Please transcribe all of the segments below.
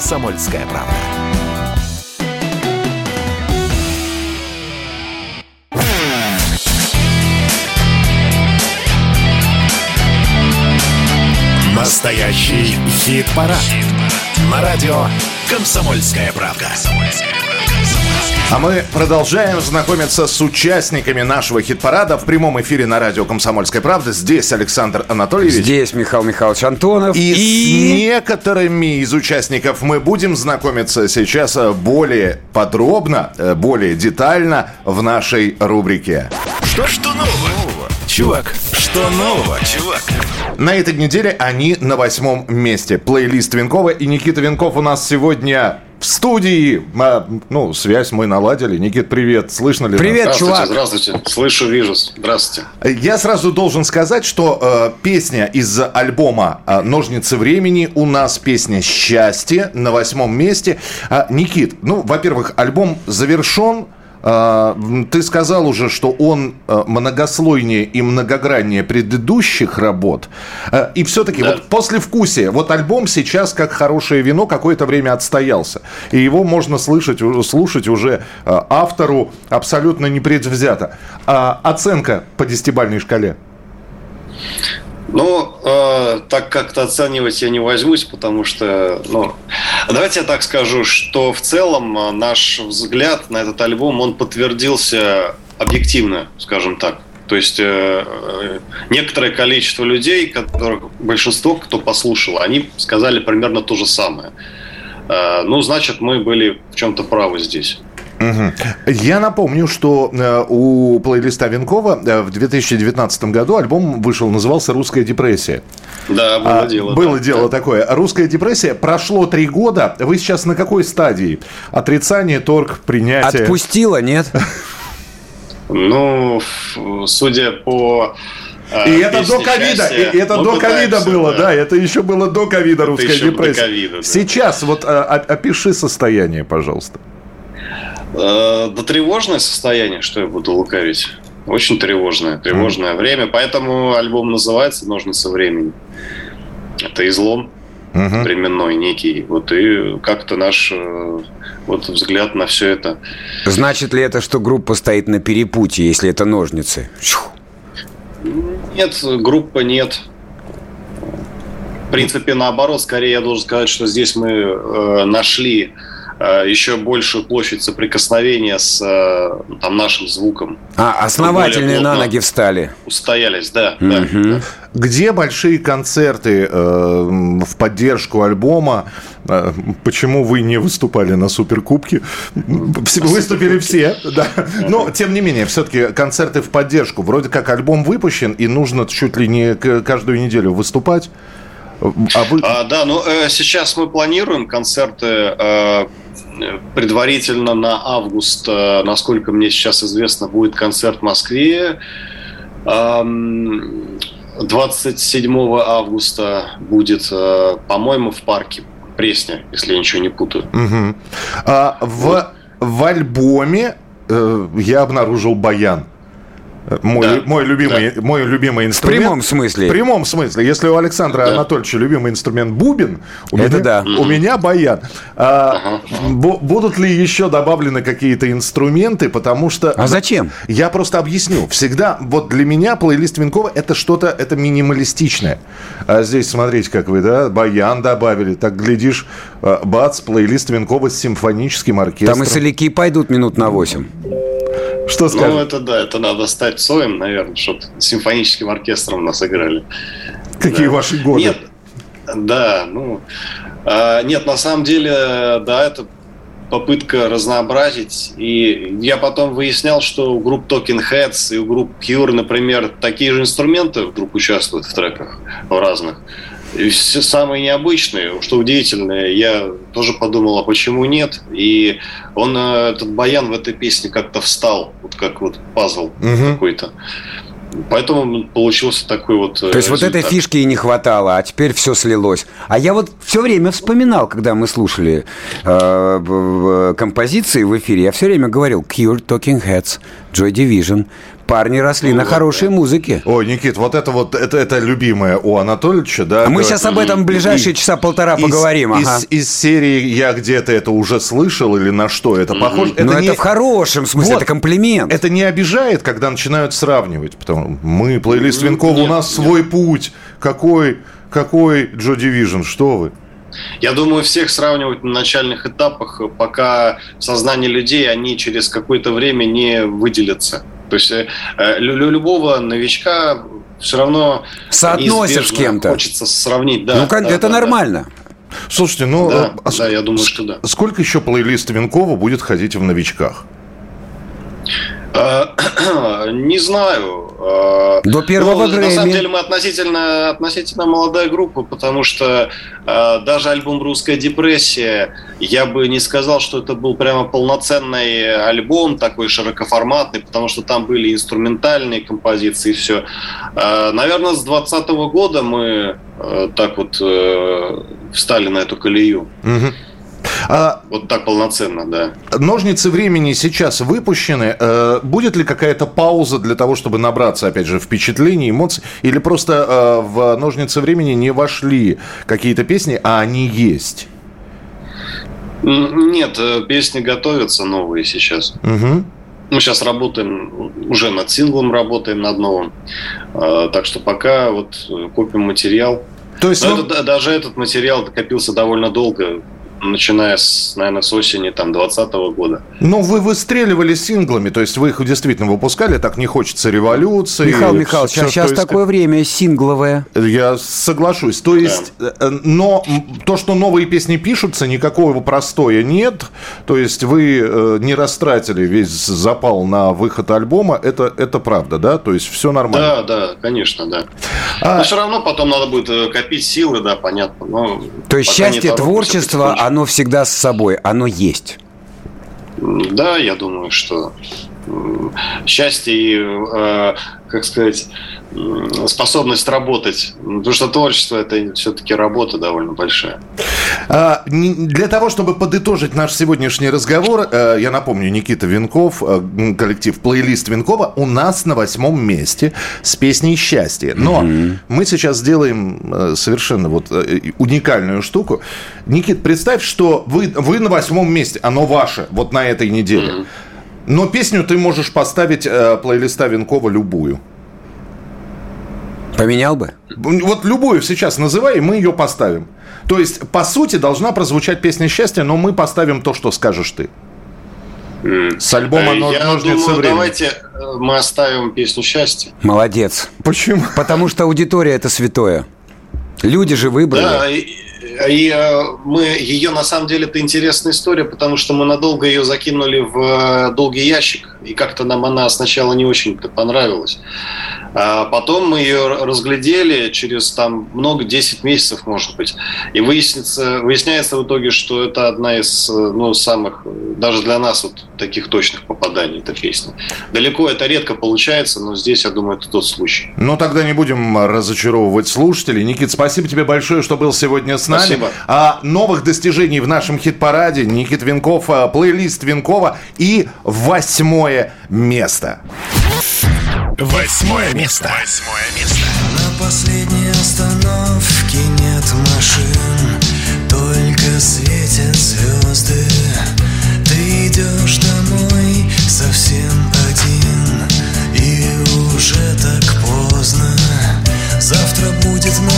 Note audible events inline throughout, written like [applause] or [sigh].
«Комсомольская правда». Настоящий хит-парад. Хит На радио «Комсомольская правда». А мы продолжаем знакомиться с участниками нашего хит-парада в прямом эфире на радио «Комсомольская правда». Здесь Александр Анатольевич. Здесь Михаил Михайлович Антонов. И, и... с некоторыми из участников мы будем знакомиться сейчас более подробно, более детально в нашей рубрике. Что, что нового? Чувак, что нового, чувак? На этой неделе они на восьмом месте. Плейлист Винкова и Никита Винков у нас сегодня в студии. А, ну, связь мы наладили. Никит, привет. Слышно ли Привет, нас? чувак. Здравствуйте. Слышу, вижу. Здравствуйте. Я сразу должен сказать, что э, песня из альбома э, «Ножницы времени» у нас песня «Счастье» на восьмом месте. А, Никит, ну, во-первых, альбом завершен. А, ты сказал уже, что он а, многослойнее и многограннее предыдущих работ. А, и все-таки да. вот после вкусия, вот альбом сейчас как хорошее вино какое-то время отстоялся. И его можно слышать, слушать уже автору абсолютно непредвзято. Оценка по десятибальной шкале? Ну, э, так как-то оценивать я не возьмусь, потому что, ну, давайте я так скажу, что в целом э, наш взгляд на этот альбом, он подтвердился объективно, скажем так. То есть э, э некоторое количество людей, которых, большинство, кто послушал, они сказали примерно то же самое. Э, ну, значит, мы были в чем-то правы здесь. Угу. Я напомню, что э, у плейлиста Венкова э, в 2019 году альбом вышел, назывался «Русская депрессия». Да, было а, дело. Было да, дело да. такое. «Русская депрессия». Прошло три года. Вы сейчас на какой стадии? Отрицание, торг, принятие? Отпустила, нет? Ну, судя по э, и это до ковида, и это до ковида было, да. да, это еще было до ковида русская депрессия. COVID, да. Сейчас вот а, опиши состояние, пожалуйста. Э, да тревожное состояние, что я буду лукавить. Очень тревожное, тревожное mm. время. Поэтому альбом называется «Ножницы времени». Это излом uh-huh. временной некий. Вот и как-то наш э, вот взгляд на все это. Значит ли это, что группа стоит на перепутье, если это ножницы? Нет, группа нет. В принципе, наоборот, скорее я должен сказать, что здесь мы э, нашли еще большую площадь соприкосновения с э, там, нашим звуком. А, основательные на ноги встали. Устоялись, да. Угу. да, да. Где большие концерты э, в поддержку альбома? Э, почему вы не выступали на Суперкубке? Выступили все, [laughs] да. Но, тем не менее, все-таки концерты в поддержку. Вроде как альбом выпущен, и нужно чуть ли не каждую неделю выступать. А вы... а, да, ну э, сейчас мы планируем концерты э, предварительно на август, э, насколько мне сейчас известно, будет концерт в Москве. 27 августа будет, э, по-моему, в парке Пресня, если я ничего не путаю. Угу. А, в, вот. в альбоме э, я обнаружил баян. Мой, да. мой, любимый, да. мой любимый инструмент. В прямом смысле. В прямом смысле. Если у Александра да. Анатольевича любимый инструмент бубен, у, Это меня, да. у меня баян. А. Будут ли еще добавлены какие-то инструменты? Потому что... А зачем? Я просто объясню. Всегда, вот для меня плейлист Винкова это что-то, это минималистичное. А здесь смотрите, как вы, да, баян добавили. Так, глядишь, а, бац, плейлист Винкова с симфоническим оркестром. Там и соляки пойдут минут на 8. Что скажешь? Ну, это да, это надо стать Цоем, наверное, чтобы симфоническим оркестром нас играли. Какие да. ваши годы? Нет, да, ну... А, нет, на самом деле, да, это попытка разнообразить. И я потом выяснял, что у групп Talking Heads и у групп Cure, например, такие же инструменты вдруг участвуют в треках в разных. Все самые необычные, что удивительное, я тоже подумал, а почему нет? И он, э, этот баян в этой песне как-то встал, вот как вот пазл угу. какой-то. Поэтому получился такой вот То есть результат. вот этой фишки и не хватало, а теперь все слилось. А я вот все время вспоминал, когда мы слушали э, композиции в эфире, я все время говорил Cure, Talking Heads, Joy Division, парни росли на хорошей музыке. Ой, Никит, вот это вот, это, это любимое у Анатольевича, да? А мы сейчас об этом в ближайшие и- часа полтора из- поговорим. Из, ага. из серии «Я где-то это уже слышал» или «На что это похоже?» Но это, не- в хорошем смысле, Вот. это комплимент. Это не обижает, когда начинают сравнивать. Потому мы, плейлист Винкова, у нас нет. свой путь. Какой, какой Джо Division, что вы? Я думаю, всех сравнивать на начальных этапах, пока в сознании людей они через какое-то время не выделятся. То есть э, э, лю- лю- любого новичка все равно Соотносишь с кем-то. Хочется сравнить, да. ну, кон- да, это да, да. нормально. Слушайте, ну... Да, э, а да, я думаю, что да. Сколько еще плейлист Винкова будет ходить в новичках? [clears throat] Не знаю. Э, До первого ну, На Грэмми. самом деле мы относительно, относительно молодая группа, потому что э, даже альбом «Русская депрессия», я бы не сказал, что это был прямо полноценный альбом, такой широкоформатный, потому что там были инструментальные композиции и все. наверное, с 2020 года мы э, так вот э, встали на эту колею. Мгм. А Вот так полноценно, да. ножницы времени сейчас выпущены. Э, будет ли какая-то пауза для того, чтобы набраться, опять же, впечатлений, эмоций? Или просто э, в ножницы времени не вошли какие-то песни, а они есть? Нет, э, песни готовятся новые сейчас. Мгм. Мы сейчас работаем, уже над синглом работаем, над новым. Так что пока вот копим материал. То есть, Но это да- даже этот материал копился довольно долго, начиная с, наверное, с осени там 2020 года. ну, вы выстреливали синглами, то есть вы их действительно выпускали, так не хочется революции. Михаил Михайлович, Всё, а сейчас есть, такое время сингловое. Я соглашусь. То есть, э, но м, то, что новые песни пишутся, никакого простоя нет. То есть вы э, не растратили весь запал на выход альбома. Это, это правда, да? То есть все нормально. Да, да, конечно, да. А- Но все равно потом надо будет э, копить силы, да, понятно. Но То есть счастье творчества, потихонечку. Оно всегда с собой, оно есть. Да, я думаю, что счастье и, э, как сказать, способность работать. Потому что творчество это все-таки работа довольно большая. А, Для того, чтобы подытожить наш сегодняшний разговор, э, я напомню, Никита Винков, э, коллектив плейлист Винкова, у нас на восьмом месте с песней «Счастье». Но мы сейчас сделаем совершенно вот уникальную штуку. Никит, представь, что вы, вы на восьмом месте, оно ваше, вот на этой неделе. Но песню ты можешь поставить э, плейлиста Винкова любую. Поменял бы? Вот любую сейчас называй, и мы ее поставим. То есть, по сути, должна прозвучать песня счастья, но мы поставим то, что скажешь ты. С альбома Э, «Нож- Я «Ножницы думаю, времени». давайте э, мы оставим песню счастья. Молодец. Почему? Потому что аудитория это святое. Люди же выбрали. Да, и, и, э, мы ее на самом деле это интересная история, потому что мы надолго ее закинули в э, долгий ящик, и как-то нам она сначала не очень-то понравилась. А потом мы ее разглядели через там много, 10 месяцев, может быть. И выяснится, выясняется в итоге, что это одна из э, ну, самых, даже для нас, вот таких точных попаданий, эта песня. Далеко это редко получается, но здесь, я думаю, это тот случай. Ну, тогда не будем разочаровывать слушателей. Никит, спасибо тебе большое, что был сегодня с нами. Спасибо. А новых достижений в нашем хит-параде Никит Винков, а, плейлист Винкова и восьмое место. Восьмое место. Восьмое место. На последней остановке нет машин Только светят звезды Ты идешь домой совсем один И уже так поздно Завтра будет новый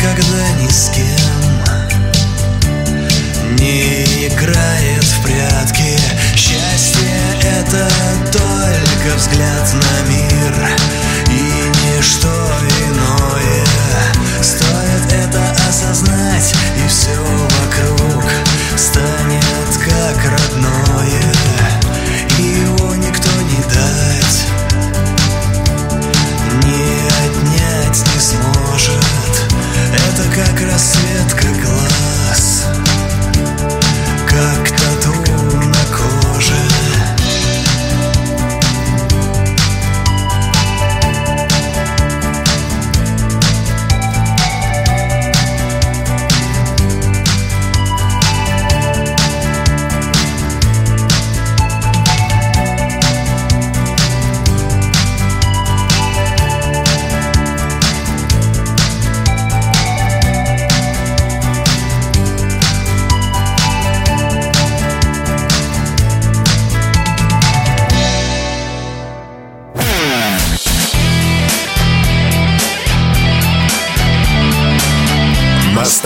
никогда ни с кем.